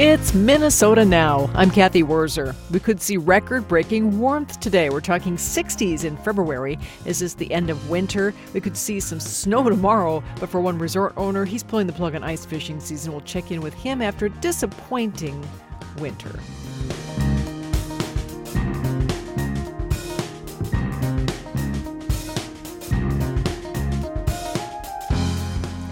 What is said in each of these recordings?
It's Minnesota now. I'm Cathy Wurzer. We could see record breaking warmth today. We're talking 60s in February. Is this is the end of winter. We could see some snow tomorrow, but for one resort owner, he's pulling the plug on ice fishing season. We'll check in with him after a disappointing winter.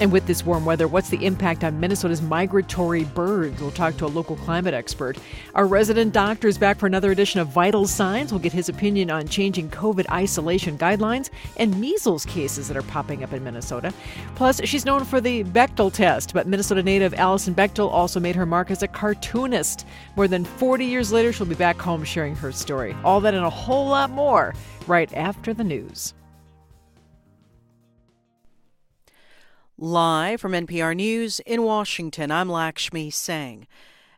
And with this warm weather, what's the impact on Minnesota's migratory birds? We'll talk to a local climate expert. Our resident doctor is back for another edition of Vital Signs. We'll get his opinion on changing COVID isolation guidelines and measles cases that are popping up in Minnesota. Plus, she's known for the Bechdel test, but Minnesota native Alison Bechdel also made her mark as a cartoonist. More than 40 years later, she'll be back home sharing her story. All that and a whole lot more right after the news. Live from NPR News in Washington, I'm Lakshmi Singh.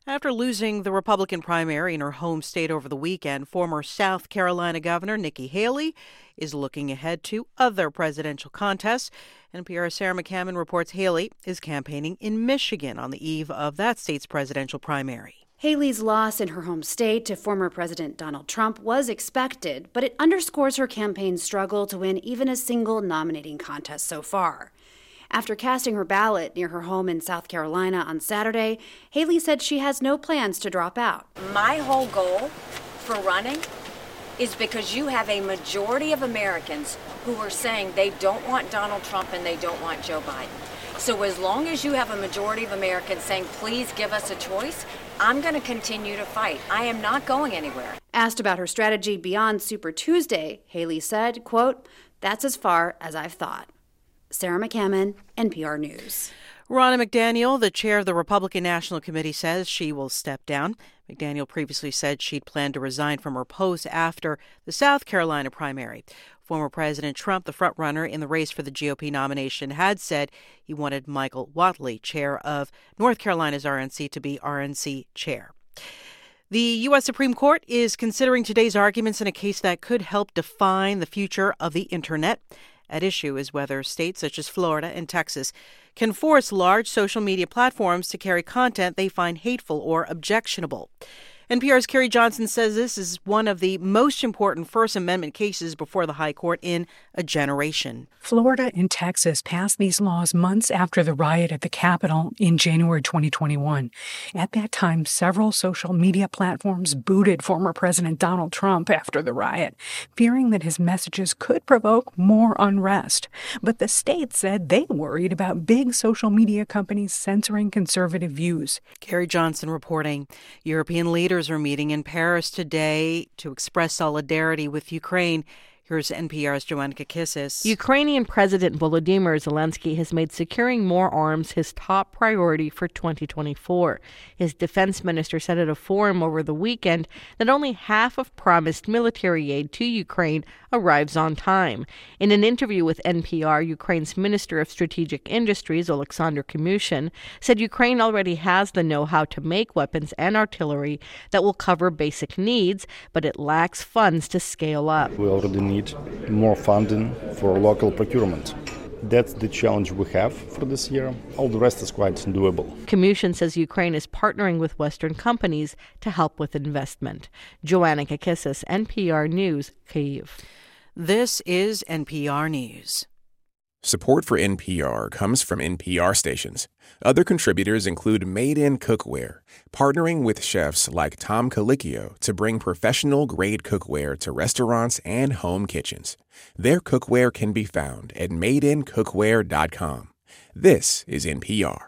After losing the Republican primary in her home state over the weekend, former South Carolina Governor Nikki Haley is looking ahead to other presidential contests. NPR's Sarah McCammon reports Haley is campaigning in Michigan on the eve of that state's presidential primary. Haley's loss in her home state to former President Donald Trump was expected, but it underscores her campaign's struggle to win even a single nominating contest so far. After casting her ballot near her home in South Carolina on Saturday, Haley said she has no plans to drop out. My whole goal for running is because you have a majority of Americans who are saying they don't want Donald Trump and they don't want Joe Biden. So as long as you have a majority of Americans saying, please give us a choice, I'm going to continue to fight. I am not going anywhere. Asked about her strategy beyond Super Tuesday, Haley said, quote, that's as far as I've thought. Sarah McCammon, NPR News. Ronna McDaniel, the chair of the Republican National Committee, says she will step down. McDaniel previously said she'd planned to resign from her post after the South Carolina primary. Former President Trump, the frontrunner in the race for the GOP nomination, had said he wanted Michael Whatley, chair of North Carolina's RNC, to be RNC chair. The U.S. Supreme Court is considering today's arguments in a case that could help define the future of the Internet. At issue is whether states such as Florida and Texas can force large social media platforms to carry content they find hateful or objectionable. NPR's Carrie Johnson says this is one of the most important First Amendment cases before the High Court in a generation. Florida and Texas passed these laws months after the riot at the Capitol in January 2021. At that time, several social media platforms booted former President Donald Trump after the riot, fearing that his messages could provoke more unrest. But the state said they worried about big social media companies censoring conservative views. Carrie Johnson reporting European leaders leaders are meeting in Paris today to express solidarity with Ukraine Here's NPR's Joanna Kakissis. Ukrainian President Volodymyr Zelensky has made securing more arms his top priority for 2024. His defense minister said at a forum over the weekend that only half of promised military aid to Ukraine arrives on time. In an interview with NPR, Ukraine's Minister of Strategic Industries, Oleksandr Kamyshin, said Ukraine already has the know how to make weapons and artillery that will cover basic needs, but it lacks funds to scale up. We already need more funding for local procurement. That's the challenge we have for this year. All the rest is quite doable. Kamyshin says Ukraine is partnering with Western companies to help with investment. Joanna Kakissis, NPR News, Kyiv. This is NPR News. Support for NPR comes from NPR stations. Other contributors include Made in Cookware, partnering with chefs like Tom Colicchio to bring professional grade cookware to restaurants and home kitchens. Their cookware can be found at madeincookware.com. This is NPR.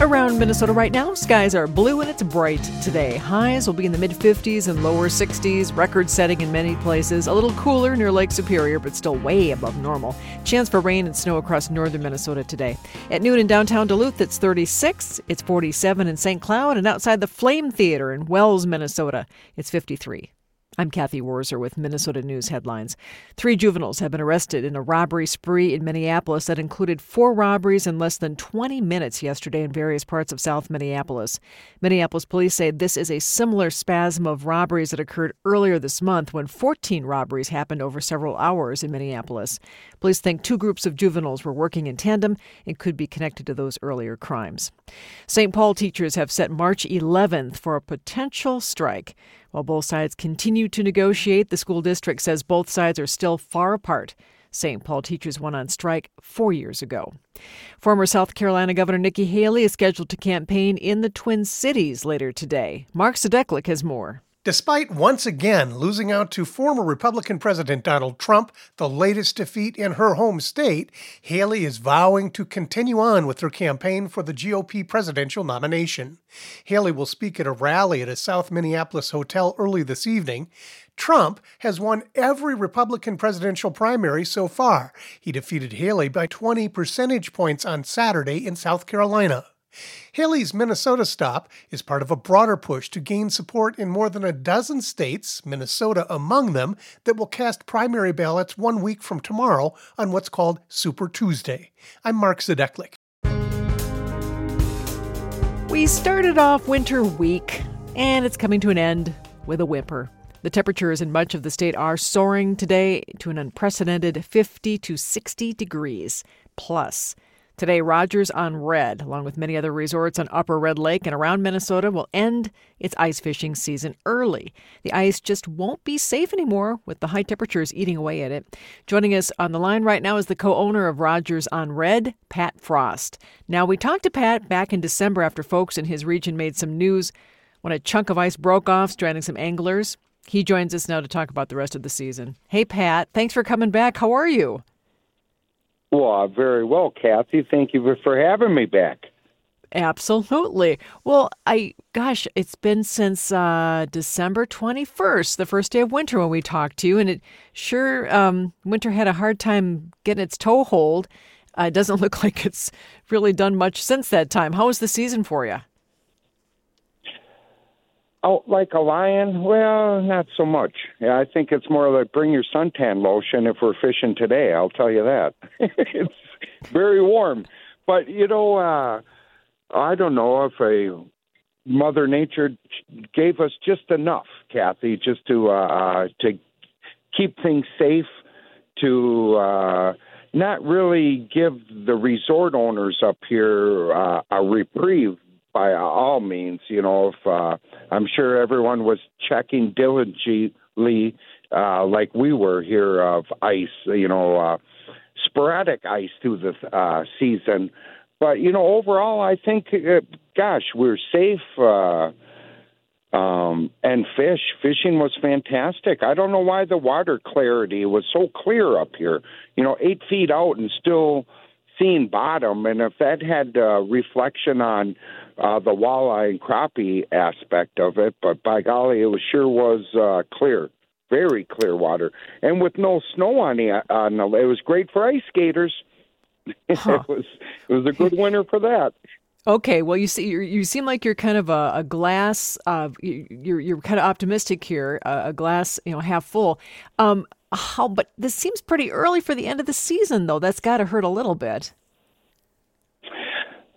Around Minnesota right now, skies are blue and it's bright today. Highs will be in the mid 50s and lower 60s, record setting in many places. A little cooler near Lake Superior, but still way above normal. Chance for rain and snow across northern Minnesota today. At noon in downtown Duluth, it's 36, it's 47 in St. Cloud, and outside the Flame Theater in Wells, Minnesota, it's 53. I'm Cathy Wurzer with Minnesota News headlines. Three juveniles have been arrested in a robbery spree in Minneapolis that included four robberies in less than 20 minutes yesterday in various parts of South Minneapolis. Minneapolis police say this is a similar spasm of robberies that occurred earlier this month when 14 robberies happened over several hours in Minneapolis. Police think two groups of juveniles were working in tandem and could be connected to those earlier crimes. St. Paul teachers have set March 11th for a potential strike. While both sides continue to negotiate, the school district says both sides are still far apart. St. Paul teachers went on strike four years ago. Former South Carolina Governor Nikki Haley is scheduled to campaign in the Twin Cities later today. Mark Zdechlik has more. Despite once again losing out to former Republican President Donald Trump, the latest defeat in her home state, Haley is vowing to continue on with her campaign for the GOP presidential nomination. Haley will speak at a rally at a South Minneapolis hotel early this evening. Trump has won every Republican presidential primary so far. He defeated Haley by 20 percentage points on Saturday in South Carolina. Haley's Minnesota stop is part of a broader push to gain support in more than a dozen states, Minnesota among them, that will cast primary ballots one week from tomorrow on what's called Super Tuesday. I'm Mark Zdechlik. We started off winter week, and it's coming to an end with a whimper. The temperatures in much of the state are soaring today to an unprecedented 50 to 60 degrees plus. Today, Rogers on Red, along with many other resorts on Upper Red Lake and around Minnesota, will end its ice fishing season early. The ice just won't be safe anymore with the high temperatures eating away at it. Joining us on the line right now is the co owner of Rogers on Red, Pat Frost. Now, we talked to Pat back in December after folks in his region made some news when a chunk of ice broke off, stranding some anglers. He joins us now to talk about the rest of the season. Hey, Pat, thanks for coming back. How are you? Well, very well, Cathy. Thank you for having me back. Absolutely. Well, I gosh, it's been since uh, December twenty first, the first day of winter, when we talked to you, and it sure um, winter had a hard time getting its toehold. Uh, it doesn't look like it's really done much since that time. How was the season for you? Oh, like a lion? Well, not so much. Yeah, I think it's more like bring your suntan lotion if we're fishing today. I'll tell you that. it's very warm, but you know, uh, I don't know if a Mother Nature gave us just enough, Cathy, just to uh, uh, to keep things safe, to uh, not really give the resort owners up here uh, a reprieve by all means. You know, if uh, I'm sure everyone was checking diligently, uh, like we were here, of ice. You know, uh, sporadic ice through the uh, season. But you know, overall, I think, uh, gosh, we're safe. Uh, um, and fish. Fishing was fantastic. I don't know why the water clarity was so clear up here. You know, eight feet out and still seeing bottom. And if that had uh, reflection on uh, the walleye and crappie aspect of it, but by golly, it was, sure was uh, clear, very clear water, and with no snow on the on the. It was great for ice skaters. Huh. it was it was a good winter for that. Okay, well, you see, you seem like you're kind of a, a glass. Uh, you're you're kind of optimistic here, a glass, you know, half full. Um, how? But this seems pretty early for the end of the season, though. That's got to hurt a little bit.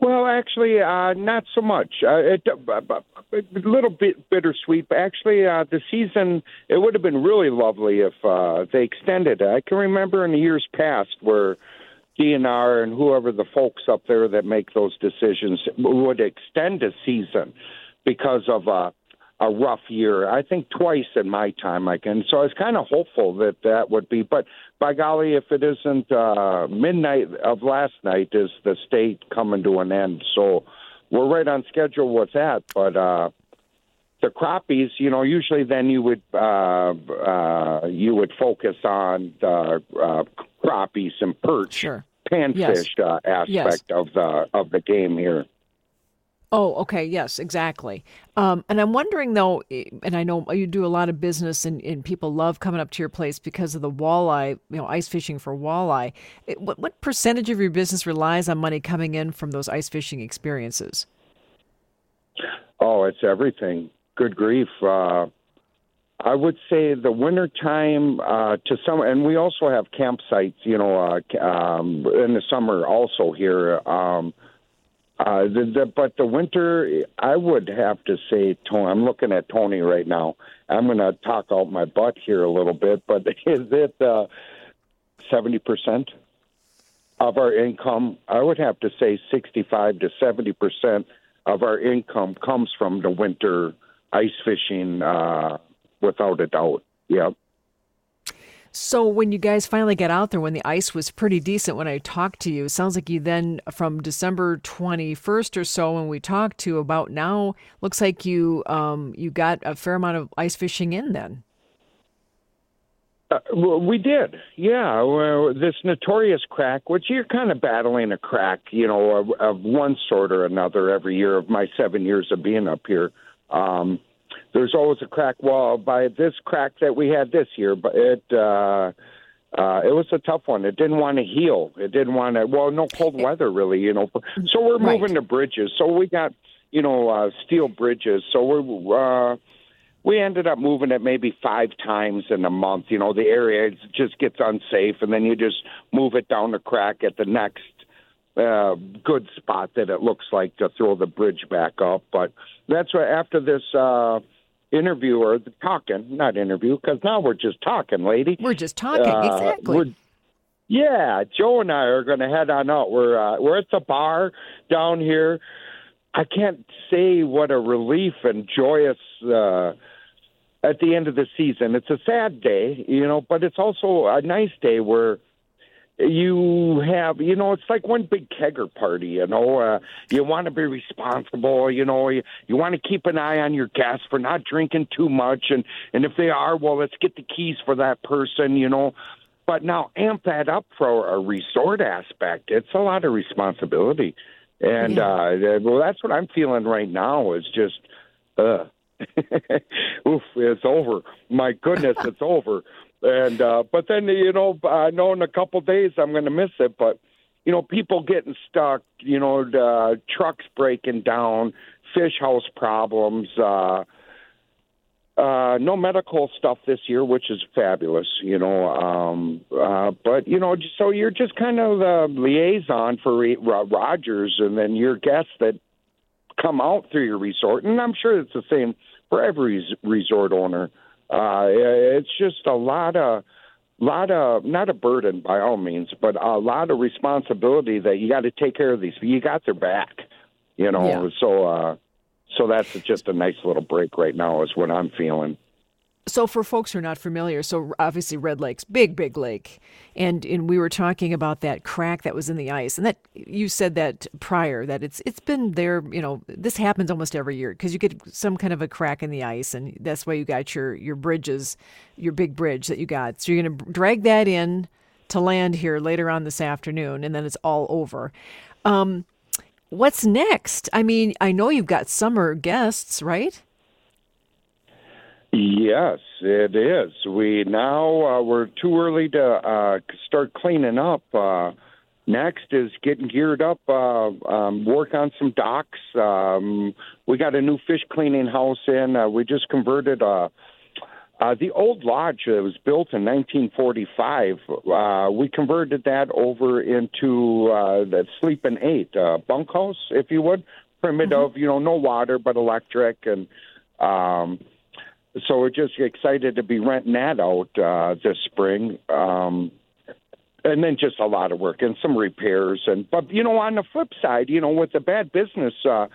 Well, actually, uh, not so much. Uh, it, uh, a little bit bittersweet, but actually, uh, the season it would have been really lovely if uh, they extended it. I can remember in the years past where DNR and whoever the folks up there that make those decisions would extend a season because of uh, a rough year. I think twice in my time I can. So I was kind of hopeful that that would be. But by golly, if it isn't uh, midnight of last night, is the state coming to an end? So we're right on schedule with that. But uh, the crappies, you know, usually then you would uh, uh, you would focus on the uh, crappies and perch, sure. panfish yes. uh, aspect yes. of the of the game here. Oh, okay. Yes, exactly. Um, and I'm wondering though, and I know you do a lot of business, and, and, people love coming up to your place because of the walleye, you know, ice fishing for walleye. What, what percentage of your business relies on money coming in from those ice fishing experiences? Oh, it's everything. Good grief. Uh, I would say the winter time uh, to summer, and we also have campsites, you know, uh, um, in the summer also here. Um, uh, the, the, but the winter, I would have to say, Tony. I'm looking at Tony right now. I'm going to talk out my butt here a little bit, but is it uh, seventy percent of our income? I would have to say sixty-five to seventy percent of our income comes from the winter ice fishing. Uh, without a doubt. Yep. So when you guys finally got out there, when the ice was pretty decent, when I talked to you, sounds like you then from December twenty first or so, when we talked to about now, looks like you um, you got a fair amount of ice fishing in then. Uh, well, we did, yeah. Well, this notorious crack, which you're kind of battling a crack, you know, of, of one sort or another every year of my seven years of being up here. Um, there's always a crack wall by this crack that we had this year, but it uh, uh, it was a tough one. It didn't want to heal. It didn't want to. Well, no cold weather really, you know. So we're moving right. to bridges. So we got you know uh, steel bridges. So we're. Uh, we ended up moving it maybe five times in a month. You know, the area just gets unsafe, and then you just move it down the crack at the next uh, good spot that it looks like to throw the bridge back up. But that's why after this uh, interview or the talking, not interview, because now we're just talking, lady. We're just talking, uh, exactly. Yeah, Joe and I are going to head on out. We're uh, we're at the bar down here. I can't say what a relief and joyous uh, at the end of the season. It's a sad day, you know, but it's also a nice day where you have, you know, it's like one big kegger party, you know. Uh, you want to be responsible, you know. You, you want to keep an eye on your guests for not drinking too much, and and if they are, well, let's get the keys for that person, you know. But now amp that up for a resort aspect. It's a lot of responsibility, and yeah. uh, well, that's what I'm feeling right now. Is just, uh, oof, it's over. My goodness, it's over. And uh, but then you know, I know in a couple days I'm going to miss it. But you know, people getting stuck. You know, the trucks breaking down, fish house problems. Uh, uh, no medical stuff this year, which is fabulous, you know. Um, uh, but you know, so you're just kind of the liaison for Rogers, and then your guests that come out through your resort, and I'm sure it's the same for every resort owner. Uh, it's just a lot of lot of not a burden by all means, but a lot of responsibility that you got to take care of these. You got their back, you know. Yeah. So, uh, so that's just a nice little break right now, is what I'm feeling. So, for folks who are not familiar, so obviously Red Lake's big, big lake, and and we were talking about that crack that was in the ice, and that you said that prior that it's it's been there. You know, this happens almost every year because you get some kind of a crack in the ice, and that's why you got your your bridges, your big bridge that you got. So you're going to drag that in to land here later on this afternoon, and then it's all over. Um, what's next? I mean, I know you've got summer guests, right? Yes, it is. We now uh, we're too early to uh, start cleaning up. Uh, next is getting geared up, uh, um, work on some docks. Um, we got a new fish cleaning house in. Uh, we just converted uh, uh, the old lodge that was built in 1945. Uh, we converted that over into uh, the sleeping eight uh, bunkhouse, if you would, primitive. Mm-hmm. You know, no water but electric and. Um, so we're just excited to be renting that out uh, this spring. Um, and then just a lot of work and some repairs and but you know on the flip side you know with the bad business uh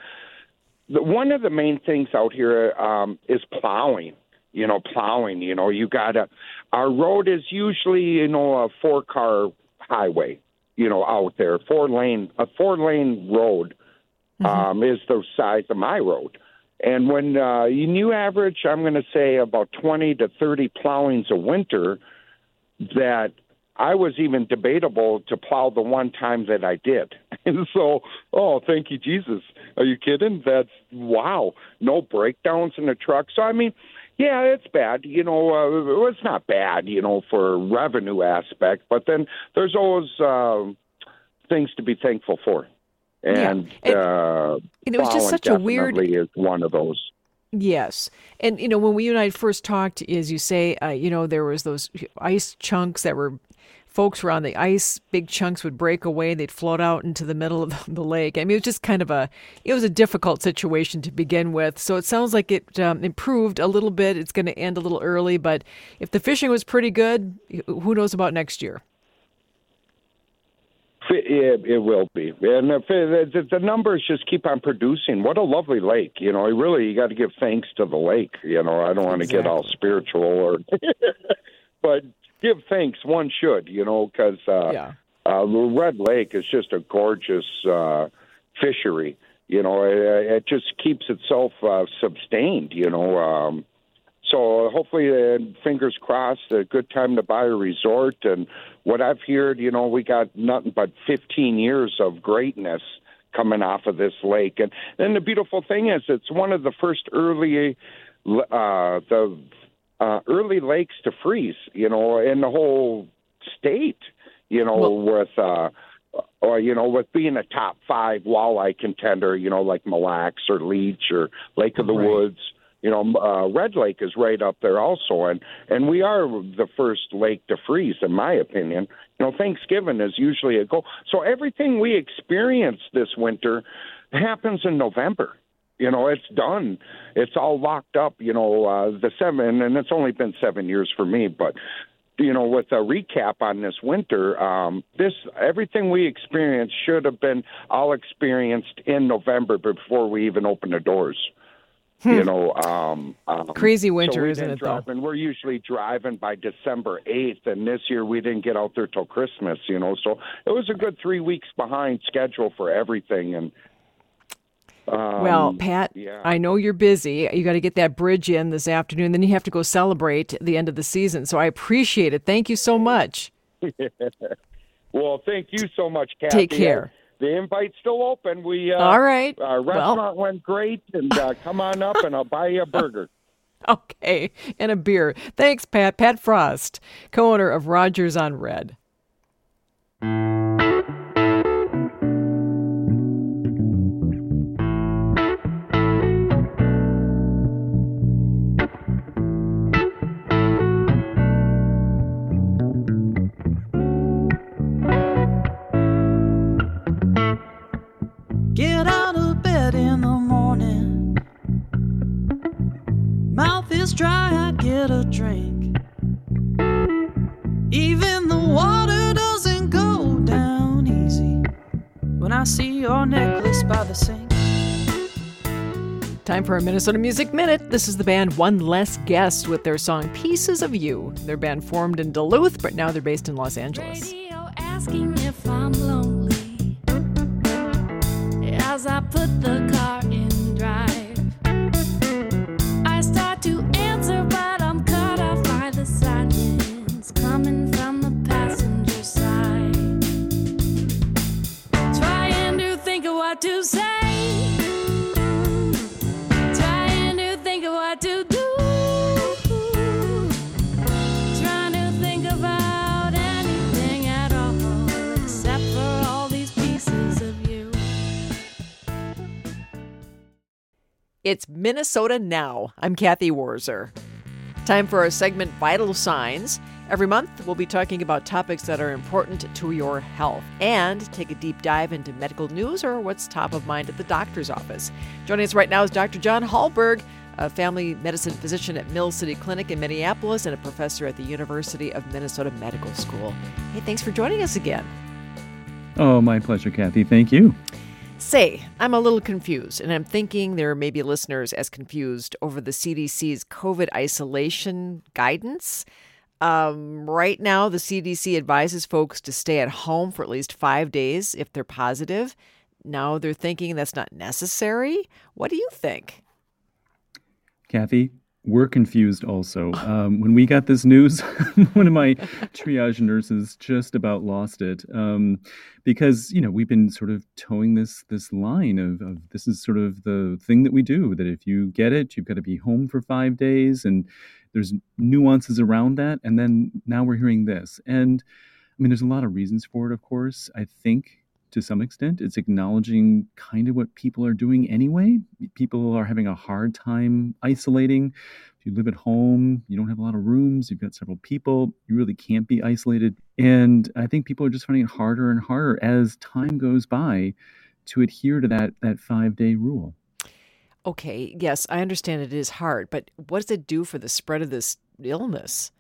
the, one of the main things out here um is plowing you know plowing you know you gotta our road is usually you know a four car highway you know out there four lane a four lane road mm-hmm. um is the size of my road and when uh, you average, I'm going to say about 20 to 30 plowings a winter, that I was even debatable to plow the one time that I did. And so, oh, thank you, Jesus. Are you kidding? That's wow. No breakdowns in the truck. So, I mean, yeah, it's bad. You know, uh, it's not bad, you know, for revenue aspect, but then there's always uh, things to be thankful for and, yeah. and, uh, and it was just such a weird is one of those. Yes, and you know when we you and I first talked, as you say, uh, you know there was those ice chunks that were folks were on the ice, big chunks would break away, they'd float out into the middle of the lake. I mean, it was just kind of a, it was a difficult situation to begin with. So it sounds like it um, improved a little bit. It's going to end a little early, but if the fishing was pretty good, who knows about next year? It, it will be, and if it, the numbers just keep on producing. What a lovely lake, you know. Really, you got to give thanks to the lake. You know, I don't want to exactly. get all spiritual, or, but give thanks. One should, you know, because uh, yeah. uh, the Red Lake is just a gorgeous uh, fishery. You know, it, it just keeps itself uh, sustained. You know, um, so hopefully, uh, fingers crossed, a good time to buy a resort. And what I've heard, you know, we got nothing but 15 years of greatness coming off of this lake. And then the beautiful thing is, it's one of the first early uh, the uh, early lakes to freeze, you know, in the whole state, you know, well, with uh, or you know, with being a top five walleye contender, you know, like Mille Lacs or Leech or Lake of the right. Woods. You know, uh, Red Lake is right up there also, and and we are the first lake to freeze, in my opinion. You know, Thanksgiving is usually a go. So everything we experience this winter happens in November. You know, it's done. It's all locked up. You know, uh, the seven, and it's only been seven years for me, but you know, with a recap on this winter, um, this everything we experienced should have been all experienced in November before we even opened the doors. Hmm. You know, um, um, crazy winter, so isn't it? Drive, though? And we're usually driving by December eighth, and this year we didn't get out there till Christmas. You know, so it was a good three weeks behind schedule for everything, and um, well, Pat, yeah. I know you're busy. You got to get that bridge in this afternoon. Then you have to go celebrate the end of the season. So I appreciate it. Thank you so much. well, thank you so much, Kathy. Take care. The invite's still open. We uh, all right. Our restaurant well. went great, and uh, come on up, and I'll buy you a burger. okay, and a beer. Thanks, Pat. Pat Frost, co-owner of Rogers on Red. Time for a Minnesota Music Minute. This is the band One Less Guest with their song Pieces of You. Their band formed in Duluth, but now they're based in Los Angeles. Radio asking It's Minnesota Now. I'm Cathy Wurzer. Time for our segment Vital Signs. Every month, we'll be talking about topics that are important to your health and take a deep dive into medical news or what's top of mind at the doctor's office. Joining us right now is Dr. John Hallberg, a family medicine physician at Mill City Clinic in Minneapolis and a professor at the University of Minnesota Medical School. Hey, thanks for joining us again. Oh, my pleasure, Kathy. Thank you. Say, I'm a little confused, and I'm thinking there may be listeners as confused over the CDC's COVID isolation guidance. Um, right now, the CDC advises folks to stay at home for at least five days if they're positive. Now they're thinking that's not necessary. What do you think? Kathy, we're confused also. Um, when we got this news, one of my triage nurses just about lost it um, because you know we've been sort of toeing this this line of, of this is sort of the thing that we do that if you get it, you've got to be home for five days, and there's nuances around that. And then now we're hearing this, and I mean, there's a lot of reasons for it. Of course, I think to some extent. It's acknowledging kind of what people are doing anyway. People are having a hard time isolating. If you live at home, you don't have a lot of rooms, you've got several people, you really can't be isolated. And I think people are just finding it harder and harder as time goes by to adhere to that that 5-day rule. Okay, yes, I understand it is hard, but what does it do for the spread of this illness?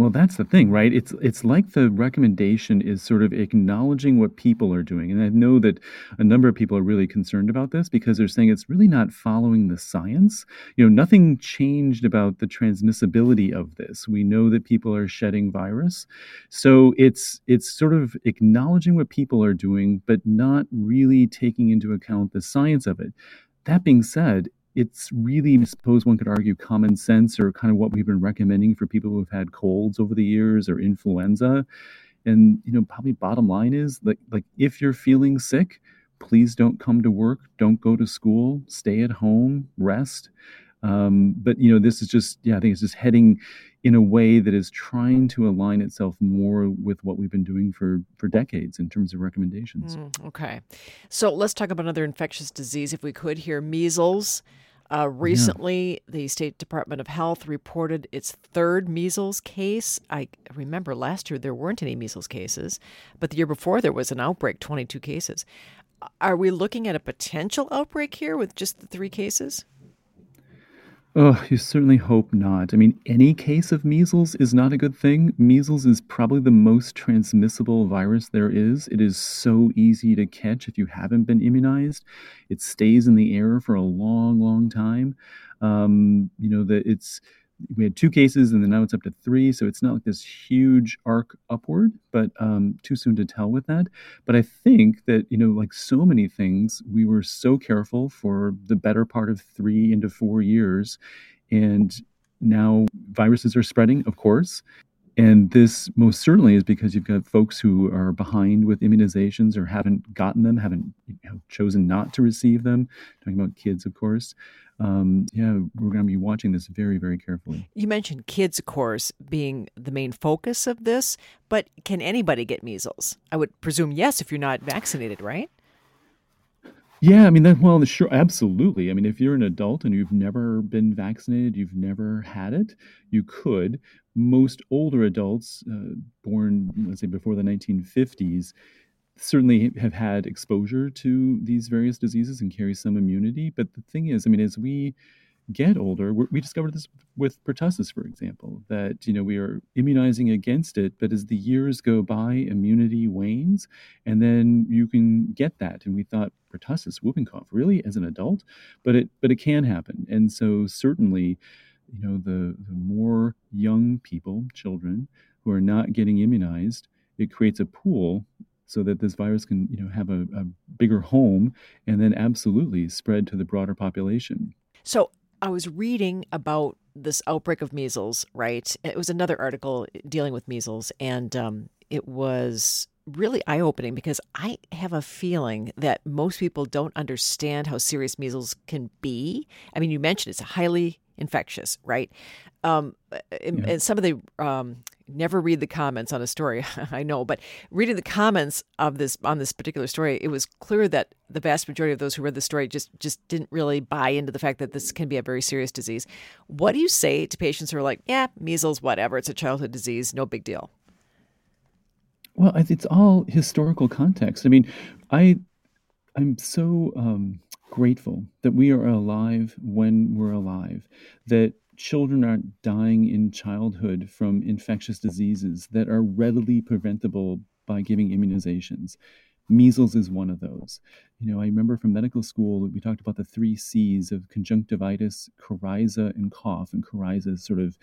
Well, that's the thing, right? It's it's like the recommendation is sort of acknowledging what people are doing. And I know that a number of people are really concerned about this because they're saying it's really not following the science. You know, nothing changed about the transmissibility of this. We know that people are shedding virus. So it's it's sort of acknowledging what people are doing but not really taking into account the science of it. That being said, it's really, I suppose one could argue, common sense or kind of what we've been recommending for people who've had colds over the years or influenza. And you know, probably bottom line is like like if you're feeling sick, please don't come to work, don't go to school, stay at home, rest. Um, but you know, this is just yeah, I think it's just heading in a way that is trying to align itself more with what we've been doing for for decades in terms of recommendations. Mm, okay, so let's talk about another infectious disease, if we could. Here, measles. Uh, recently, the State Department of Health reported its third measles case. I remember last year there weren't any measles cases, but the year before there was an outbreak, 22 cases. Are we looking at a potential outbreak here with just the three cases? Oh, you certainly hope not. I mean, any case of measles is not a good thing. Measles is probably the most transmissible virus there is. It is so easy to catch if you haven't been immunized. It stays in the air for a long, long time. Um, you know that it's we had two cases and then now it's up to three so it's not like this huge arc upward but um, too soon to tell with that. But i think that you know like so many things we were so careful for the better part of three into four years and now viruses are spreading of course and this most certainly is because you've got folks who are behind with immunizations or haven't gotten them, haven't you know, chosen not to receive them. Talking about kids, of course um, yeah, we're going to be watching this very, very carefully. You mentioned kids, of course, being the main focus of this, but can anybody get measles? I would presume yes if you're not vaccinated, right? Yeah, I mean, that, well, sure, absolutely. I mean, if you're an adult and you've never been vaccinated, you've never had it, you could. Most older adults, uh, born, let's say, before the 1950s, certainly have had exposure to these various diseases and carry some immunity. But the thing is, I mean, as we get older, we discovered this with pertussis, for example, that you know we are immunizing against it, but as the years go by, immunity wanes, and then you can get that. And we thought pertussis, whooping cough, really as an adult, but it but it can happen. And so certainly, you know, the the more young people, children who are not getting immunized, it creates a pool so that this virus can you know have a, a bigger home and then absolutely spread to the broader population. So I was reading about this outbreak of measles, right? It was another article dealing with measles, and um, it was really eye opening because I have a feeling that most people don't understand how serious measles can be. I mean, you mentioned it's a highly infectious, right? Um, and, yeah. and, some of the um, never read the comments on a story. I know, but reading the comments of this on this particular story, it was clear that the vast majority of those who read the story just just didn't really buy into the fact that this can be a very serious disease. What do you say to patients who are like, "Yeah, measles, whatever. It's a childhood disease, no big deal." Well, it's all historical context. I mean, I I'm so um, grateful that we are alive when we're alive. That children aren't dying in childhood from infectious diseases that are readily preventable by giving immunizations. Measles is one of those. You know, I remember from medical school, we talked about the three C's of conjunctivitis, coryza, and cough. And coryza is sort of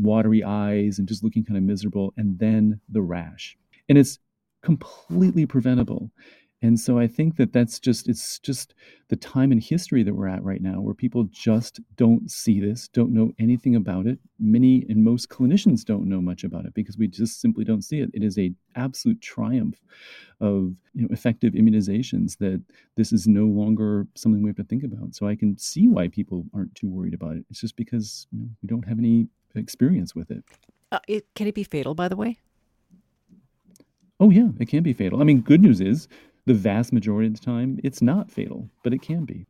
watery eyes and just looking kind of miserable, and then the rash. And it's completely preventable. And so I think that that's just it's just the time in history that we're at right now where people just don't see this, don't know anything about it. Many and most clinicians don't know much about it because we just simply don't see it. It is a absolute triumph of you know effective immunizations that this is no longer something we have to think about. So I can see why people aren't too worried about it. It's just because you know, we don't have any experience with it. Uh, it can it be fatal by the way? Oh, yeah, it can be fatal. I mean, good news is the vast majority of the time it's not fatal, but it can be.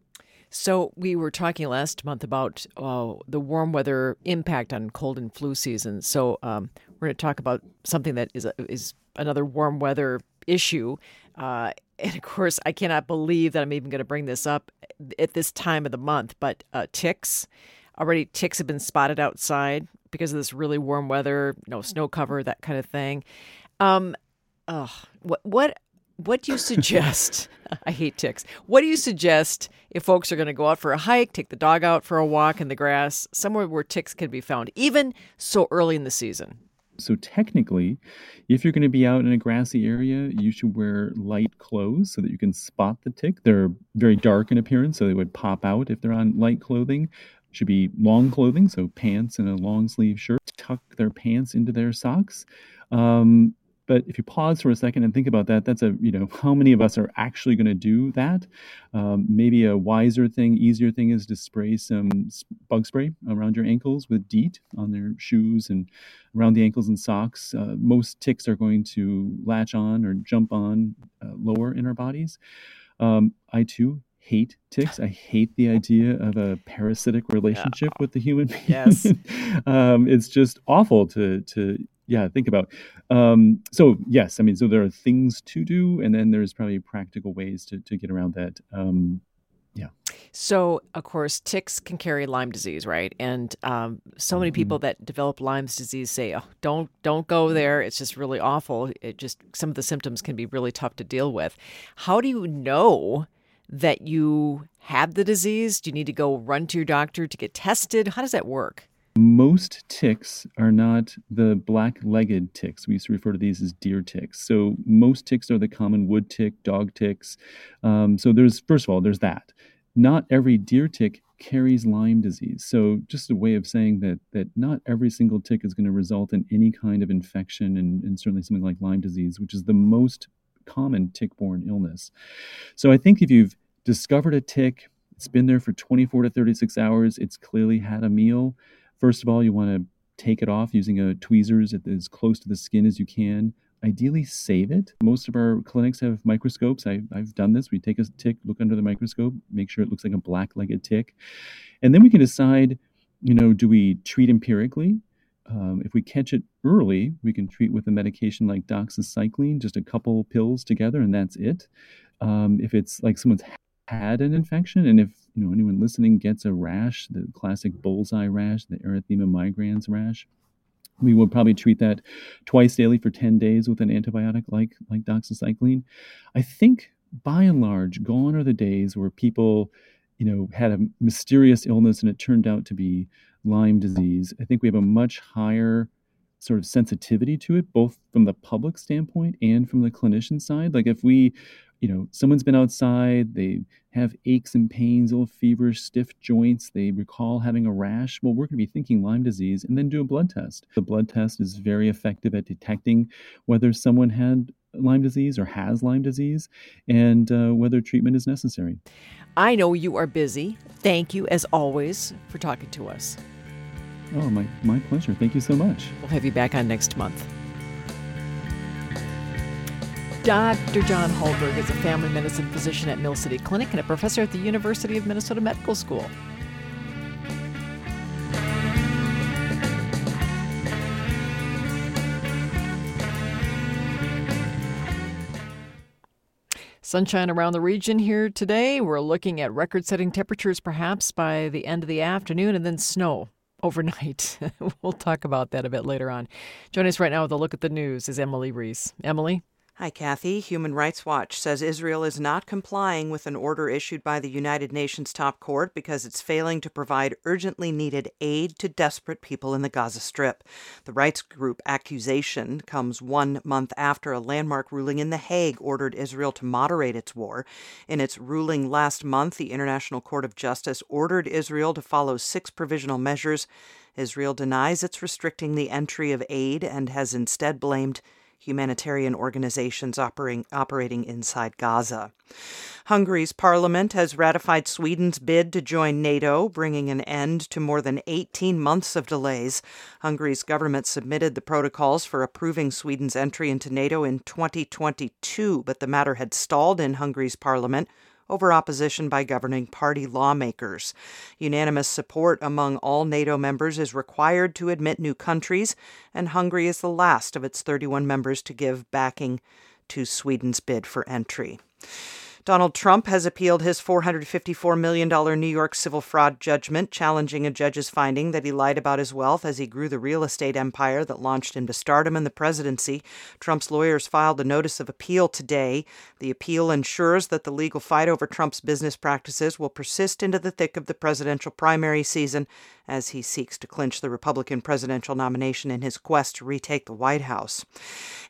So we were talking last month about uh, the warm weather impact on cold and flu season. So um, we're going to talk about something that is is another warm weather issue. Uh, and of course, I cannot believe that I'm even going to bring this up at this time of the month. But uh, ticks, already ticks have been spotted outside because of this really warm weather, no snow cover, that kind of thing. Um, oh, what what what do you suggest? I hate ticks. What do you suggest if folks are going to go out for a hike, take the dog out for a walk in the grass, somewhere where ticks can be found, even so early in the season? So, technically, if you're going to be out in a grassy area, you should wear light clothes so that you can spot the tick. They're very dark in appearance, so they would pop out if they're on light clothing. Should be long clothing, so pants and a long sleeve shirt. Tuck their pants into their socks. Um, but if you pause for a second and think about that, that's a, you know, how many of us are actually going to do that? Um, maybe a wiser thing, easier thing is to spray some bug spray around your ankles with DEET on their shoes and around the ankles and socks. Uh, most ticks are going to latch on or jump on uh, lower in our bodies. Um, I too hate ticks. I hate the idea of a parasitic relationship with the human being. Yes. um, it's just awful to to yeah think about um, so yes i mean so there are things to do and then there's probably practical ways to, to get around that um, yeah So, of course, ticks can carry Lyme disease, right? And um, so many people that develop Lyme's disease say, "Oh, don't don't go there. It's just really awful. It just some of the symptoms can be really tough to deal with." How do you know that you have the disease? Do you need to go run to your doctor to get tested? How does that work? Most ticks are not the black-legged ticks. We used to refer to these as deer ticks. So most ticks are the common wood tick, dog ticks. Um, so there's first of all, there's that. Not every deer tick carries Lyme disease. So just a way of saying that that not every single tick is going to result in any kind of infection and, and certainly something like Lyme disease, which is the most common tick-borne illness. So I think if you've discovered a tick, it's been there for 24 to 36 hours, it's clearly had a meal. First of all, you want to take it off using a tweezers as close to the skin as you can. Ideally, save it. Most of our clinics have microscopes. I, I've done this. We take a tick, look under the microscope, make sure it looks like a black-legged tick, and then we can decide. You know, do we treat empirically? Um, if we catch it early, we can treat with a medication like doxycycline, just a couple pills together, and that's it. Um, if it's like someone's had an infection, and if you know anyone listening gets a rash, the classic bullseye rash, the erythema migrans rash, we would probably treat that twice daily for 10 days with an antibiotic like like doxycycline. I think by and large, gone are the days where people, you know, had a mysterious illness and it turned out to be Lyme disease. I think we have a much higher sort of sensitivity to it, both from the public standpoint and from the clinician side. Like if we you know, someone's been outside, they have aches and pains, a little feverish, stiff joints, they recall having a rash. Well, we're going to be thinking Lyme disease and then do a blood test. The blood test is very effective at detecting whether someone had Lyme disease or has Lyme disease and uh, whether treatment is necessary. I know you are busy. Thank you, as always, for talking to us. Oh, my, my pleasure. Thank you so much. We'll have you back on next month. Dr. John Hallberg is a family medicine physician at Mill City Clinic and a professor at the University of Minnesota Medical School. Sunshine around the region here today. We're looking at record setting temperatures perhaps by the end of the afternoon and then snow overnight. we'll talk about that a bit later on. Joining us right now with a look at the news is Emily Reese. Emily? Hi, Kathy. Human Rights Watch says Israel is not complying with an order issued by the United Nations top court because it's failing to provide urgently needed aid to desperate people in the Gaza Strip. The rights group accusation comes one month after a landmark ruling in The Hague ordered Israel to moderate its war. In its ruling last month, the International Court of Justice ordered Israel to follow six provisional measures. Israel denies it's restricting the entry of aid and has instead blamed humanitarian organizations operating, operating inside Gaza. Hungary's parliament has ratified Sweden's bid to join NATO, bringing an end to more than 18 months of delays. Hungary's government submitted the protocols for approving Sweden's entry into NATO in 2022, but the matter had stalled in Hungary's parliament over opposition by governing party lawmakers. Unanimous support among all NATO members is required to admit new countries, and Hungary is the last of its 31 members to give backing to Sweden's bid for entry. Donald Trump has appealed his $454 million New York civil fraud judgment, challenging a judge's finding that he lied about his wealth as he grew the real estate empire that launched him to stardom in the presidency. Trump's lawyers filed a notice of appeal today. The appeal ensures that the legal fight over Trump's business practices will persist into the thick of the presidential primary season as he seeks to clinch the Republican presidential nomination in his quest to retake the White House.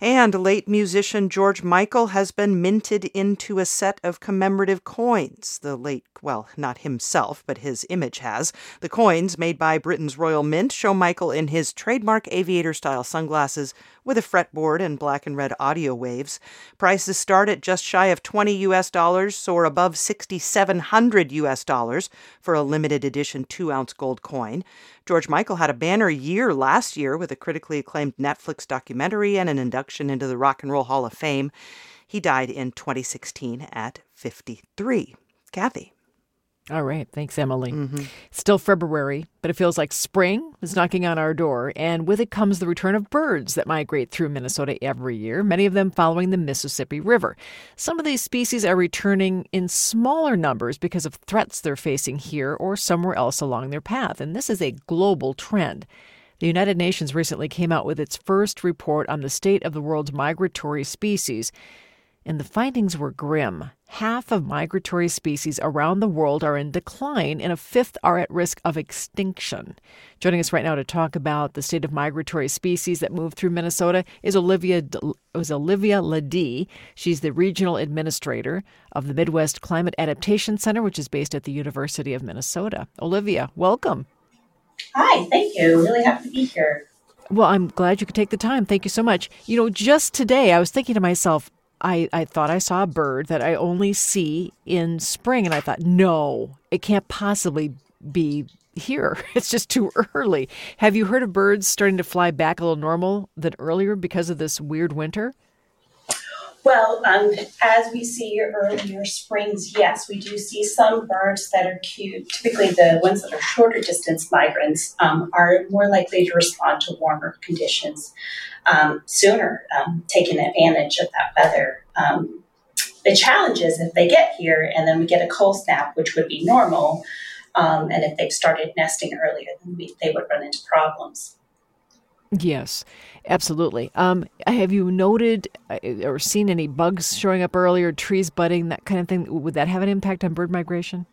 And late musician George Michael has been minted into a set of commemorative coins. The late, well, not himself, but his image has. The coins, made by Britain's Royal Mint, show Michael in his trademark aviator style sunglasses with a fretboard and black and red audio waves. Prices start at just shy of 20 US dollars, soar above 6,700 US dollars for a limited edition two ounce gold coin. George Michael had a banner year last year with a critically acclaimed Netflix documentary and an induction into the Rock and Roll Hall of Fame. He died in 2016 at 53. Cathy. All right. Thanks, Emily. Mm-hmm. Still February, but it feels like spring is knocking on our door, and with it comes the return of birds that migrate through Minnesota every year, many of them following the Mississippi River. Some of these species are returning in smaller numbers because of threats they're facing here or somewhere else along their path, and this is a global trend. The United Nations recently came out with its first report on the state of the world's migratory species and the findings were grim. Half of migratory species around the world are in decline, and a fifth are at risk of extinction. Joining us right now to talk about the state of migratory species that move through Minnesota is Olivia is Olivia Ledee. She's the regional administrator of the Midwest Climate Adaptation Center, which is based at the University of Minnesota. Olivia, welcome. Hi, thank you. Really happy to be here. Well, I'm glad you could take the time. Thank you so much. You know, just today I was thinking to myself, I, I thought I saw a bird that I only see in spring, and I thought, no, it can't possibly be here. It's just too early. Have you heard of birds starting to fly back a little normal than earlier because of this weird winter? Well, um, as we see earlier springs, yes, we do see some birds that are cute. Typically, the ones that are shorter distance migrants um, are more likely to respond to warmer conditions um, sooner, um, taking advantage of that weather. Um, the challenge is if they get here and then we get a cold snap, which would be normal, um, and if they've started nesting earlier, then we, they would run into problems. Yes, absolutely. Um, have you noted uh, or seen any bugs showing up earlier, trees budding, that kind of thing? Would that have an impact on bird migration?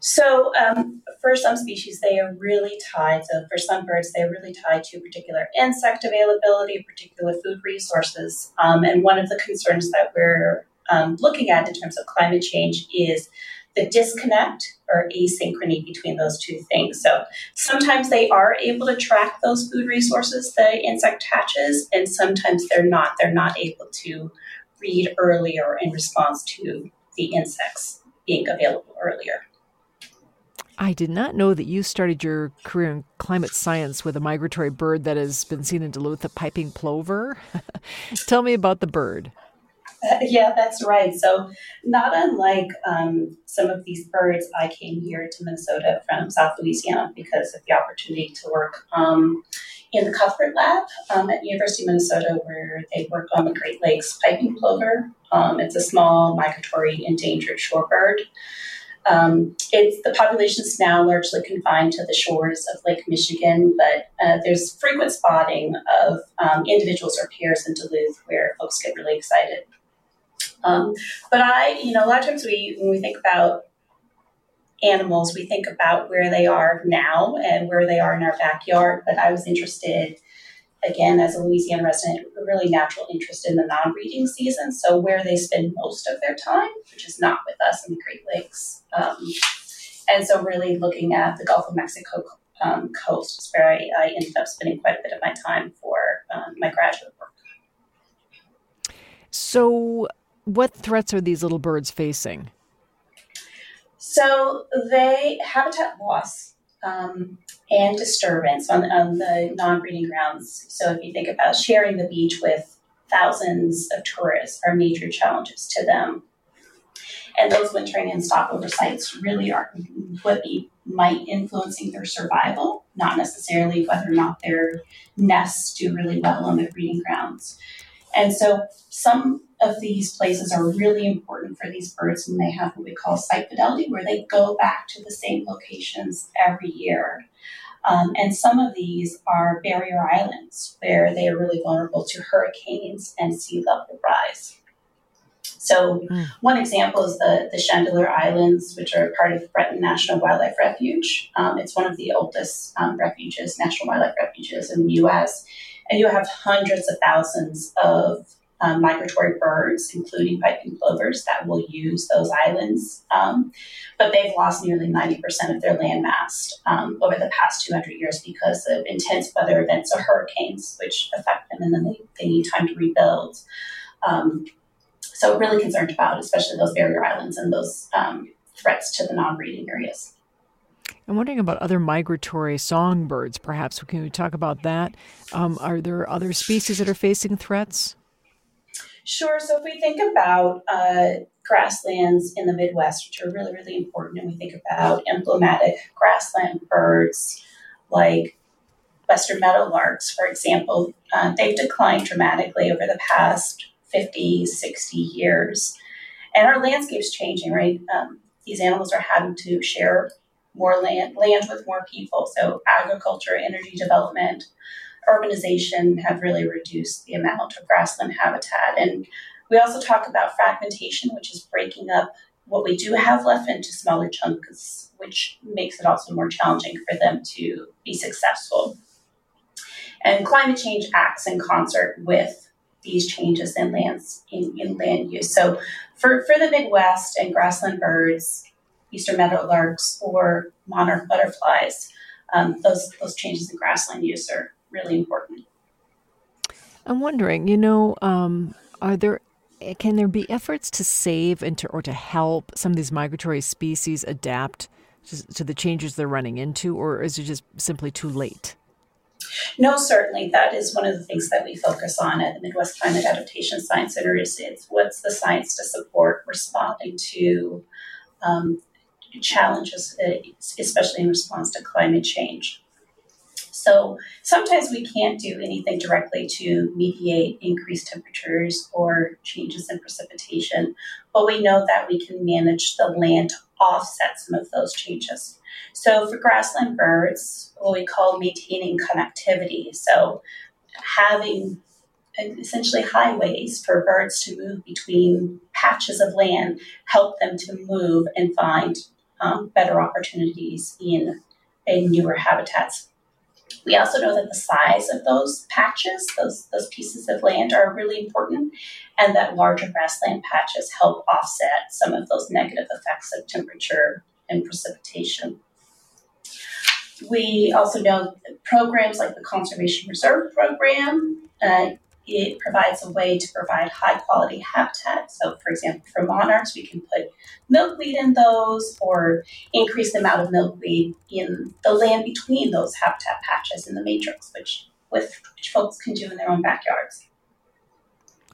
So, um, for some species, they are really tied. So, for some birds, they're really tied to particular insect availability, particular food resources. Um, and one of the concerns that we're um, looking at in terms of climate change is the disconnect or asynchrony between those two things. So sometimes they are able to track those food resources the insect hatches, and sometimes they're not. They're not able to read earlier in response to the insects being available earlier. I did not know that you started your career in climate science with a migratory bird that has been seen in Duluth, the piping plover. Tell me about the bird. yeah, that's right. So, not unlike um, some of these birds, I came here to Minnesota from South Louisiana because of the opportunity to work um, in the Cuthbert Lab um, at University of Minnesota, where they work on the Great Lakes piping plover. Um, it's a small migratory endangered shorebird. Um, it's the population is now largely confined to the shores of Lake Michigan, but uh, there's frequent spotting of um, individuals or pairs in Duluth where folks get really excited. Um, but I, you know, a lot of times we, when we think about animals, we think about where they are now and where they are in our backyard. But I was interested, again, as a Louisiana resident, a really natural interest in the non breeding season. So, where they spend most of their time, which is not with us in the Great Lakes. Um, and so, really looking at the Gulf of Mexico um, coast is where I, I, ended up spending quite a bit of my time for um, my graduate work. So, what threats are these little birds facing? So they habitat loss um, and disturbance on, on the non-breeding grounds. So if you think about sharing the beach with thousands of tourists are major challenges to them. And those wintering and stopover sites really are what be might influencing their survival, not necessarily whether or not their nests do really well on their breeding grounds. And so some of these places are really important for these birds and they have what we call site fidelity, where they go back to the same locations every year. Um, and some of these are barrier islands where they are really vulnerable to hurricanes and sea level rise. So, mm. one example is the, the Chandeleur Islands, which are part of Breton National Wildlife Refuge. Um, it's one of the oldest um, refuges, national wildlife refuges in the US. And you have hundreds of thousands of um, migratory birds, including piping plovers, that will use those islands. Um, but they've lost nearly 90% of their landmass um, over the past 200 years because of intense weather events or hurricanes, which affect them and then they, they need time to rebuild. Um, so, really concerned about, especially those barrier islands and those um, threats to the non breeding areas. I'm wondering about other migratory songbirds, perhaps. We can we talk about that? Um, are there other species that are facing threats? Sure. So if we think about uh, grasslands in the Midwest, which are really, really important, and we think about emblematic grassland birds like western meadowlarks, for example, uh, they've declined dramatically over the past 50, 60 years. And our landscape's changing, right? Um, these animals are having to share more land, land with more people. So agriculture, energy development, urbanization have really reduced the amount of grassland habitat. And we also talk about fragmentation, which is breaking up what we do have left into smaller chunks, which makes it also more challenging for them to be successful. And climate change acts in concert with these changes in lands in, in land use. So for, for the Midwest and grassland birds, eastern meadowlarks or monarch butterflies, um, those those changes in grassland use are really important. I'm wondering, you know, um, are there can there be efforts to save and to, or to help some of these migratory species adapt to the changes they're running into, or is it just simply too late? No, certainly. That is one of the things that we focus on at the Midwest Climate Adaptation Science Center. Is it's what's the science to support responding to um, challenges, especially in response to climate change. So sometimes we can't do anything directly to mediate increased temperatures or changes in precipitation, but we know that we can manage the land to offset some of those changes. So for grassland birds, what we call maintaining connectivity. So having essentially highways for birds to move between patches of land, help them to move and find um, better opportunities in, in newer habitats. We also know that the size of those patches, those, those pieces of land, are really important, and that larger grassland patches help offset some of those negative effects of temperature and precipitation. We also know that programs like the Conservation Reserve Program uh, it provides a way to provide high quality habitat. So, for example, for monarchs, we can put milkweed in those or increase the amount of milkweed in the land between those habitat patches in the matrix, which, with, which folks can do in their own backyards.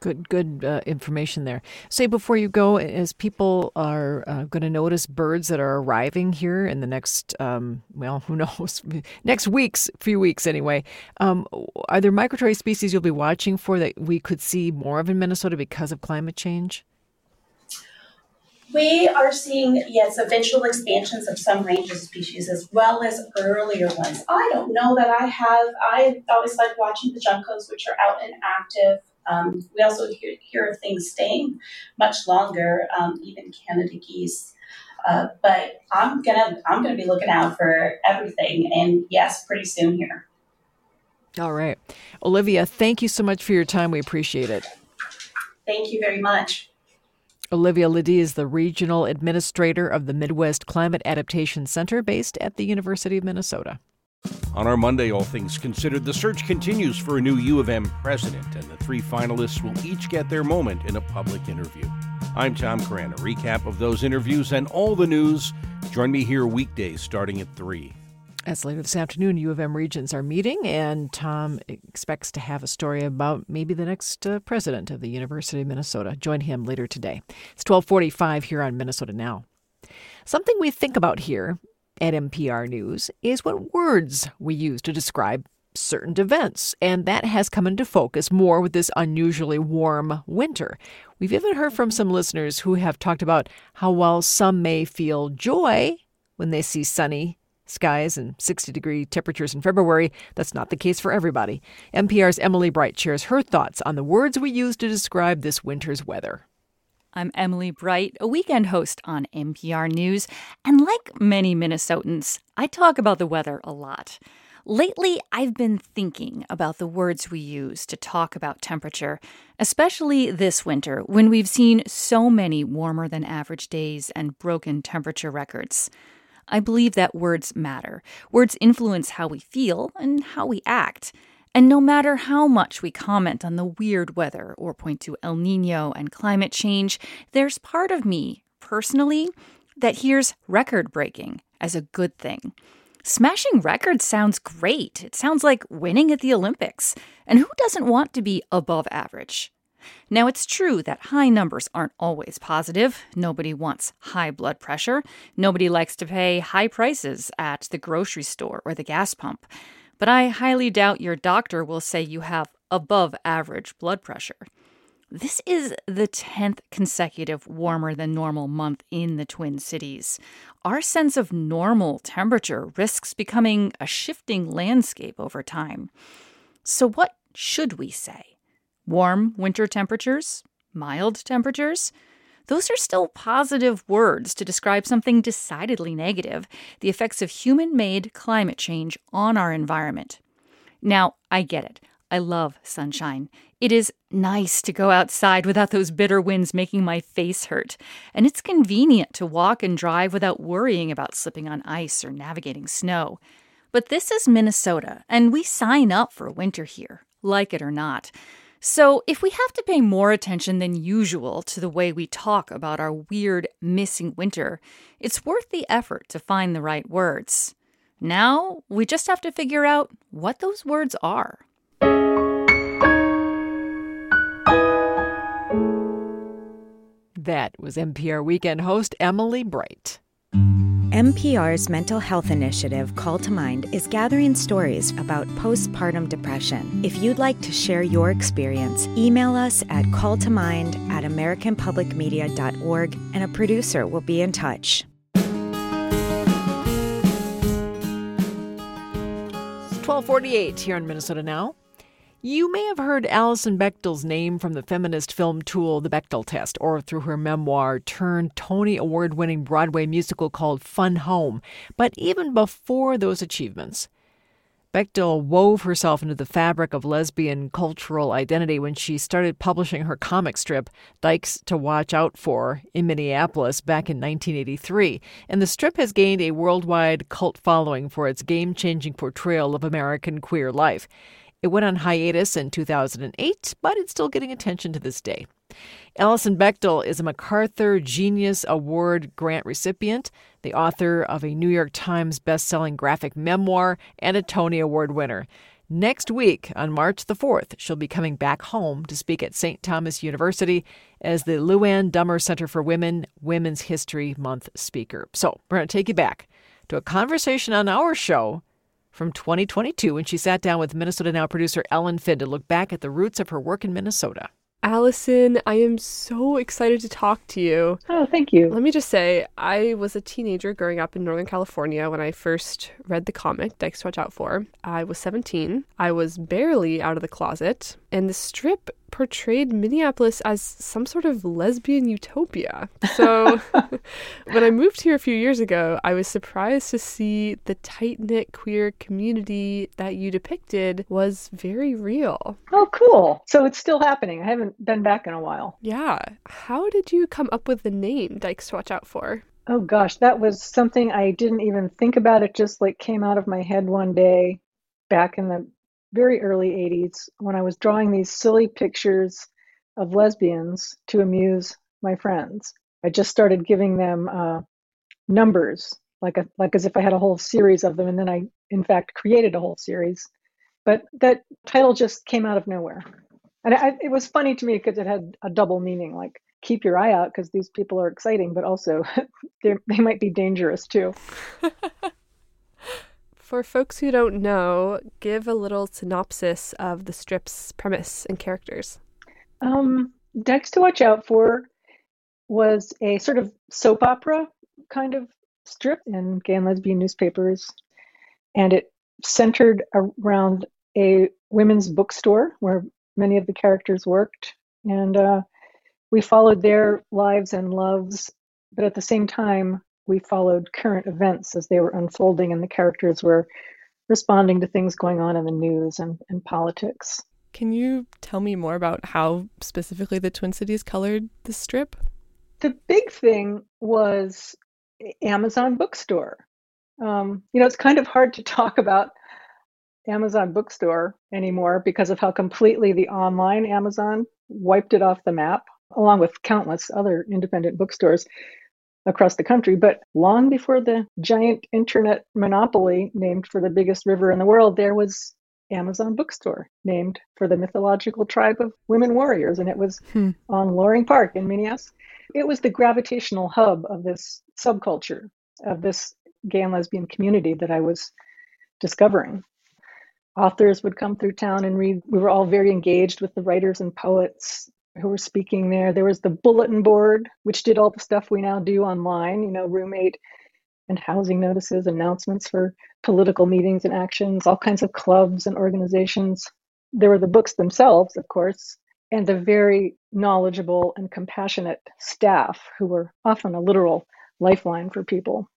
Good, good uh, information there. Say before you go, as people are uh, going to notice birds that are arriving here in the next, um, well, who knows, next weeks, few weeks anyway. Um, are there migratory species you'll be watching for that we could see more of in Minnesota because of climate change? We are seeing, yes, eventual expansions of some ranges of species as well as earlier ones. I don't know that I have, I always like watching the juncos, which are out and active. Um, we also hear, hear, of things staying much longer, um, even Canada geese. Uh, but I'm gonna I'm gonna be looking out for everything, and yes, pretty soon here. All right, Olivia, thank you so much for your time. We appreciate it. Thank you very much. Olivia Ledee is the regional administrator of the Midwest Climate Adaptation Center based at the University of Minnesota. On our Monday, All Things Considered, the search continues for a new U of M president, and the three finalists will each get their moment in a public interview. I'm Tom Crann. A recap of those interviews and all the news. Join me here weekdays starting at 3. As later this afternoon, U of M regents are meeting, and Tom expects to have a story about maybe the next uh, president of the University of Minnesota. Join him later today. It's 1245 here on Minnesota Now. Something we think about here at MPR News is what words we use to describe certain events, and that has come into focus more with this unusually warm winter. We've even heard from some listeners who have talked about how while some may feel joy when they see sunny skies and 60 degree temperatures in February, that's not the case for everybody. MPR's Emily Bright shares her thoughts on the words we use to describe this winter's weather. I'm Emily Bright, a weekend host on MPR News, and like many Minnesotans, I talk about the weather a lot. Lately, I've been thinking about the words we use to talk about temperature, especially this winter when we've seen so many warmer than average days and broken temperature records. I believe that words matter. Words influence how we feel and how we act. And no matter how much we comment on the weird weather or point to El Nino and climate change, there's part of me, personally, that hears record breaking as a good thing. Smashing records sounds great. It sounds like winning at the Olympics. And who doesn't want to be above average? Now, it's true that high numbers aren't always positive. Nobody wants high blood pressure. Nobody likes to pay high prices at the grocery store or the gas pump but I highly doubt your doctor will say you have above average blood pressure. This is the 10th consecutive warmer than normal month in the Twin Cities. Our sense of normal temperature risks becoming a shifting landscape over time. So, what should we say? Warm winter temperatures? Mild temperatures? Those are still positive words to describe something decidedly negative the effects of human made climate change on our environment. Now, I get it. I love sunshine. It is nice to go outside without those bitter winds making my face hurt. And it's convenient to walk and drive without worrying about slipping on ice or navigating snow. But this is Minnesota, and we sign up for winter here, like it or not. So, if we have to pay more attention than usual to the way we talk about our weird missing winter, it's worth the effort to find the right words. Now, we just have to figure out what those words are. That was MPR Weekend host Emily Bright. MPR's mental health initiative, Call to Mind, is gathering stories about postpartum depression. If you'd like to share your experience, email us at calltomind at americanpublicmedia.org and a producer will be in touch. It's 1248 here in Minnesota Now. You may have heard Alison Bechdel's name from the feminist film tool The Bechdel Test or through her memoir turned Tony Award winning Broadway musical called Fun Home. But even before those achievements, Bechdel wove herself into the fabric of lesbian cultural identity when she started publishing her comic strip, Dykes to Watch Out For, in Minneapolis back in 1983. And the strip has gained a worldwide cult following for its game changing portrayal of American queer life. It went on hiatus in 2008, but it's still getting attention to this day. Alison Bechdel is a MacArthur Genius Award grant recipient, the author of a New York Times best-selling graphic memoir, and a Tony Award winner. Next week, on March the 4th, she'll be coming back home to speak at St. Thomas University as the Luann Dumer Center for Women Women's History Month speaker. So, we're going to take you back to a conversation on our show from 2022 when she sat down with Minnesota Now producer Ellen Finn to look back at the roots of her work in Minnesota. Alison, I am so excited to talk to you. Oh, thank you. Let me just say, I was a teenager growing up in Northern California when I first read the comic Dykes to Watch Out For. I was 17. I was barely out of the closet, and the strip portrayed Minneapolis as some sort of lesbian utopia. So when I moved here a few years ago, I was surprised to see the tight knit queer community that you depicted was very real. Oh, cool. So it's still happening. I haven't been back in a while. Yeah. How did you come up with the name Dykes to Watch Out For? Oh gosh, that was something I didn't even think about. It just like came out of my head one day back in the very early 80s when I was drawing these silly pictures of lesbians to amuse my friends. I just started giving them uh, numbers, like a, like as if I had a whole series of them, and then I, in fact, created a whole series. But that title just came out of nowhere, and I, it was funny to me because it had a double meaning, like keep your eye out because these people are exciting, but also they might be dangerous too. For folks who don't know, give a little synopsis of the strip's premise and characters. Um, to Watch Out For was a sort of soap opera kind of strip in gay and lesbian newspapers, and it centered around a women's bookstore where many of the characters worked, and uh, we followed their lives and loves, but at the same time, we followed current events as they were unfolding, and the characters were responding to things going on in the news and, and politics. Can you tell me more about how specifically the Twin Cities colored the strip? The big thing was Amazon Bookstore. Um, you know, it's kind of hard to talk about Amazon Bookstore anymore because of how completely the online Amazon wiped it off the map, along with countless other independent bookstores across the country. But long before the giant internet monopoly named for the biggest river in the world, there was Amazon bookstore named for the mythological tribe of women warriors, and it was hmm. on Loring Park in Minneapolis. It was the gravitational hub of this subculture, of this gay and lesbian community that I was discovering. Authors would come through town and read. We were all very engaged with the writers and poets who were speaking there. There was the bulletin board, which did all the stuff we now do online, you know, roommate and housing notices, announcements for political meetings and actions, all kinds of clubs and organizations. There were the books themselves, of course, and the very knowledgeable and compassionate staff who were often a literal lifeline for people.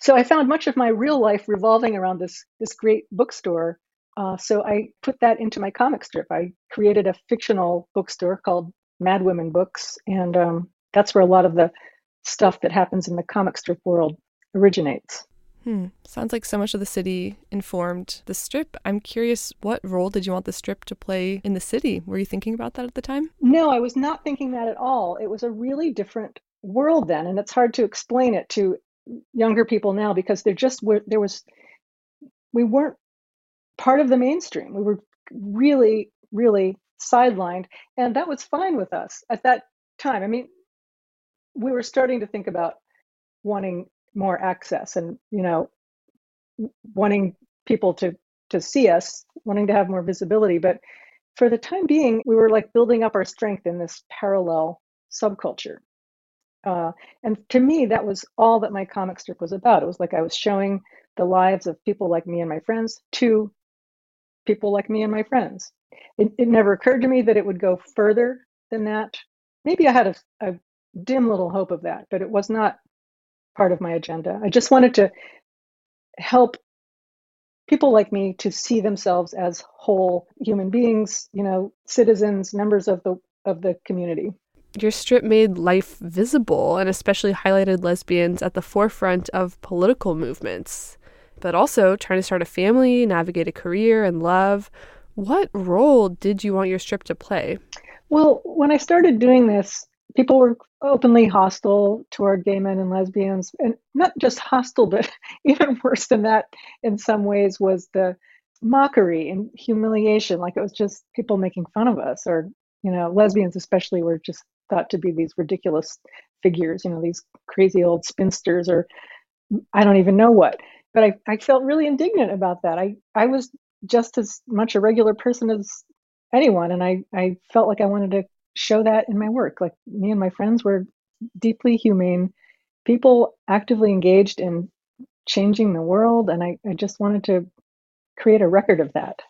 So I found much of my real life revolving around this, this great bookstore. Uh, so I put that into my comic strip. I created a fictional bookstore called Mad Women Books, and um, that's where a lot of the stuff that happens in the comic strip world originates. Hmm. Sounds like so much of the city informed the strip. I'm curious, what role did you want the strip to play in the city? Were you thinking about that at the time? No, I was not thinking that at all. It was a really different world then, and it's hard to explain it to younger people now because there just were there was we weren't part of the mainstream. We were really, really sidelined, and that was fine with us at that time. I mean, we were starting to think about wanting more access and you know wanting people to to see us wanting to have more visibility. But for the time being we were like building up our strength in this parallel subculture. Uh, and to me that was all that my comic strip was about. It was like i was showing the lives of people like me and my friends to people like me and my friends it, it never occurred to me that it would go further than that maybe i had a, a dim little hope of that but it was not part of my agenda. I just wanted to help people like me to see themselves as whole human beings, you know, citizens, members of the of the community. Your strip made life visible and especially highlighted lesbians at the forefront of political movements, but also trying to start a family, navigate a career and love. What role did you want your strip to play? Well, when I started doing this, people were openly hostile toward gay men and lesbians and not just hostile but even worse than that in some ways was the mockery and humiliation. Like it was just people making fun of us or you know lesbians especially were just thought to be these ridiculous figures you know these crazy old spinsters or i don't even know what. But i, I felt really indignant about that. I i was just as much a regular person as anyone and i i felt like i wanted to show that in my work. Like me and my friends were deeply humane people actively engaged in changing the world. And I, I just wanted to create a record of that.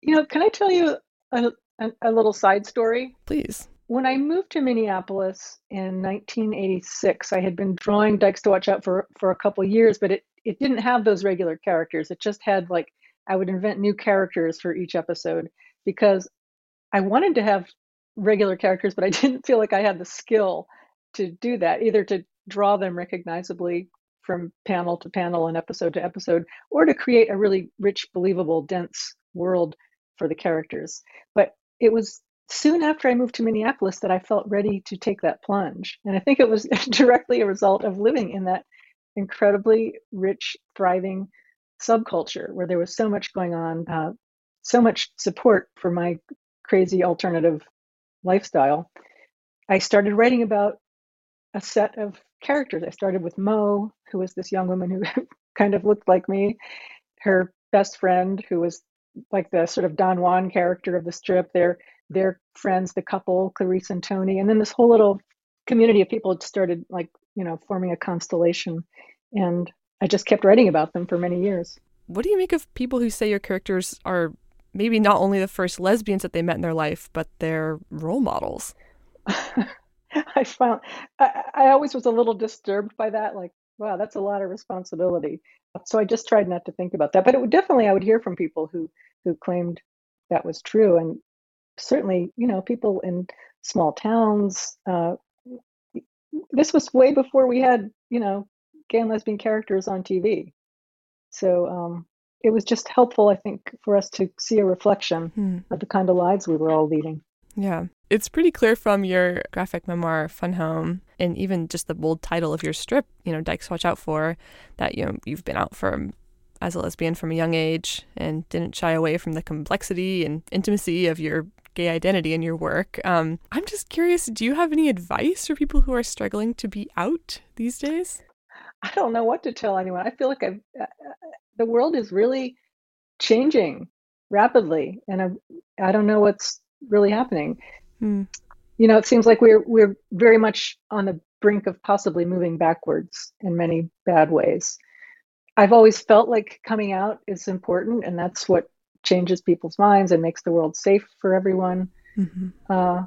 You know, can I tell you a, a, a little side story? Please. When I moved to Minneapolis in 1986, I had been drawing Dykes to Watch Out for, for a couple years, but it, it didn't have those regular characters. It just had like, I would invent new characters for each episode because I wanted to have regular characters, but I didn't feel like I had the skill to do that, either to draw them recognizably from panel to panel and episode to episode, or to create a really rich, believable, dense world for the characters. But it was soon after I moved to Minneapolis that I felt ready to take that plunge. And I think it was directly a result of living in that incredibly rich, thriving subculture where there was so much going on, uh, so much support for my crazy alternative lifestyle. I started writing about a set of characters. I started with Mo, who was this young woman who kind of looked like me, her best friend, who was like the sort of Don Juan character of the strip. Their their friends, the couple, Clarice and Tony, and then this whole little community of people started like you know forming a constellation, and I just kept writing about them for many years. What do you make of people who say your characters are maybe not only the first lesbians that they met in their life, but they're role models? I found I, I always was a little disturbed by that. Like, wow, that's a lot of responsibility. So I just tried not to think about that. But it would definitely I would hear from people who who claimed that was true, and certainly you know people in small towns. Uh, this was way before we had you know gay and lesbian characters on TV. So um, it was just helpful, I think, for us to see a reflection Hmm. of the kind of lives we were all leading. Yeah. It's pretty clear from your graphic memoir, Fun Home, and even just the bold title of your strip, you know, Dykes Watch Out For, that you know, you've been out for as a lesbian from a young age and didn't shy away from the complexity and intimacy of your gay identity in your work. Um, I'm just curious, do you have any advice for people who are struggling to be out these days? I don't know what to tell anyone. I feel like I've, uh, the world is really changing rapidly, and I, I don't know what's really happening. Hmm. You know, it seems like we're we're very much on the brink of possibly moving backwards in many bad ways. I've always felt like coming out is important, and that's what changes people's minds and makes the world safe for everyone. Mhm. Uh,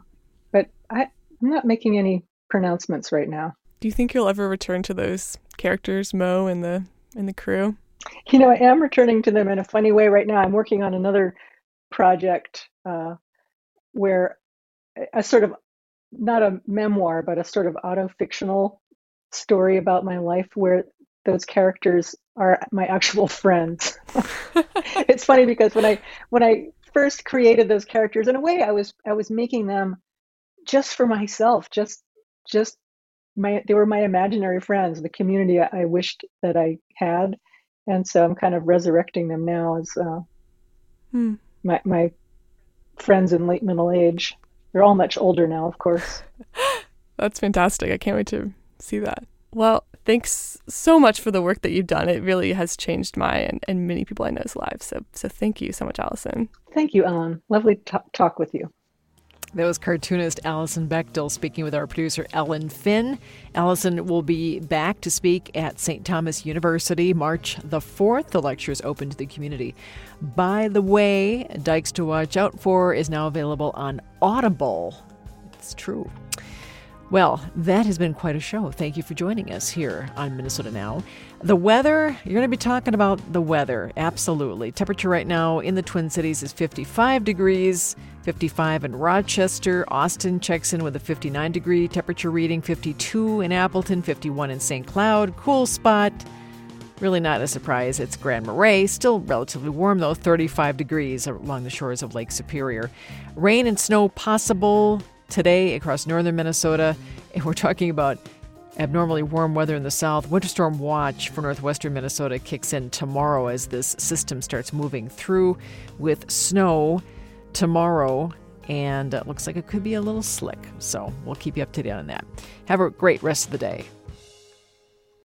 but I, I'm not making any pronouncements right now. Do you think you'll ever return to those characters, Mo and the and the crew? You know, I am returning to them in a funny way right now. I'm working on another project uh, where a sort of not a memoir, but a sort of auto-fictional story about my life where those characters are my actual friends. it's funny because when I when I first created those characters, in a way, I was I was making them just for myself, just just my they were my imaginary friends, the community I, wished that I had, and so I'm kind of resurrecting them now as uh, Hmm. my my friends in late middle age. They're all much older now, of course. That's fantastic. I can't wait to see that. Well, thanks so much for the work that you've done. It really has changed my and, and many people I know's lives. So so thank you so much, Alison. Thank you, Ellen. Lovely to talk with you. That was cartoonist Alison Bechdel speaking with our producer Ellen Finn. Allison will be back to speak at St. Thomas University March the 4th. The lecture is open to the community. By the way, Dykes to Watch Out For is now available on Audible. It's true. Well, that has been quite a show. Thank you for joining us here on Minnesota Now. The weather, you're going to be talking about the weather, absolutely. Temperature right now in the Twin Cities is 55 degrees, 55 in Rochester. Austin checks in with a 59 degree temperature reading, 52 in Appleton, 51 in St. Cloud. Cool spot. Really not a surprise. It's Grand Marais. Still relatively warm, though, 35 degrees along the shores of Lake Superior. Rain and snow possible today across northern Minnesota. And we're talking about abnormally warm weather in the south. Winter storm watch for northwestern Minnesota kicks in tomorrow as this system starts moving through with snow tomorrow. And it looks like it could be a little slick. So we'll keep you up to date on that. Have a great rest of the day.